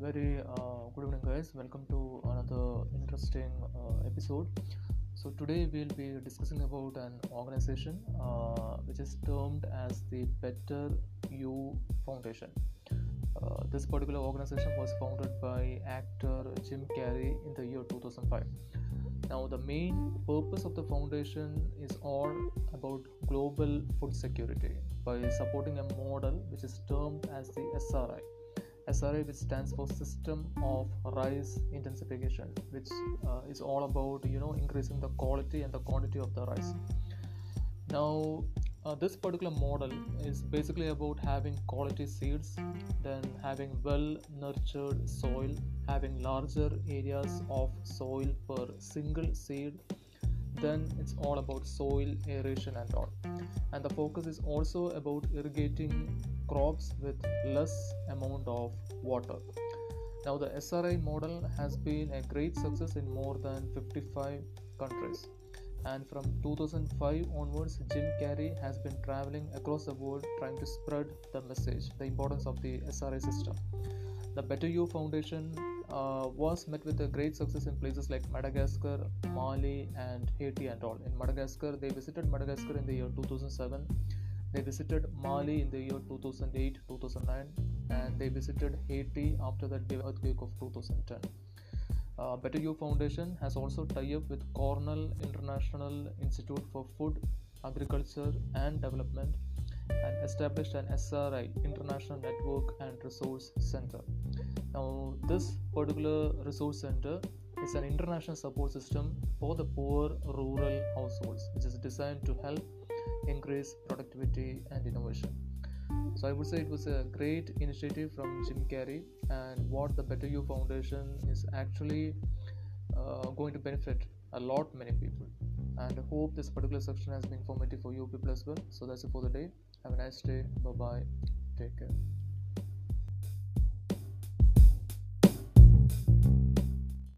very uh, good evening, guys. Welcome to another interesting uh, episode. So, today we'll be discussing about an organization uh, which is termed as the Better U Foundation. Uh, this particular organization was founded by actor Jim Carrey in the year 2005. Now, the main purpose of the foundation is all about global food security by supporting a model which is termed as the SRI. SRI, which stands for System of Rice Intensification, which uh, is all about you know increasing the quality and the quantity of the rice. Now, uh, this particular model is basically about having quality seeds, then having well nurtured soil, having larger areas of soil per single seed. Then it's all about soil aeration and all. And the focus is also about irrigating crops with less amount of water. Now, the SRI model has been a great success in more than 55 countries. And from 2005 onwards, Jim Carrey has been traveling across the world trying to spread the message, the importance of the SRI system. The Better U Foundation uh, was met with a great success in places like Madagascar, Mali, and Haiti, and all. In Madagascar, they visited Madagascar in the year 2007 they visited Mali in the year 2008 2009, and they visited Haiti after the earthquake of 2010. Uh, Better U Foundation has also tied up with Cornell International Institute for Food, Agriculture and Development and established an SRI International Network and Resource Center. Now, this particular resource center is an international support system for the poor rural households, which is designed to help increase productivity and innovation. So I would say it was a great initiative from Jim Carrey, and what the Better U Foundation is actually uh, going to benefit a lot many people. And I hope this particular section has been informative for you people as well. So that's it for the day. Have a nice day. Bye bye. Take care.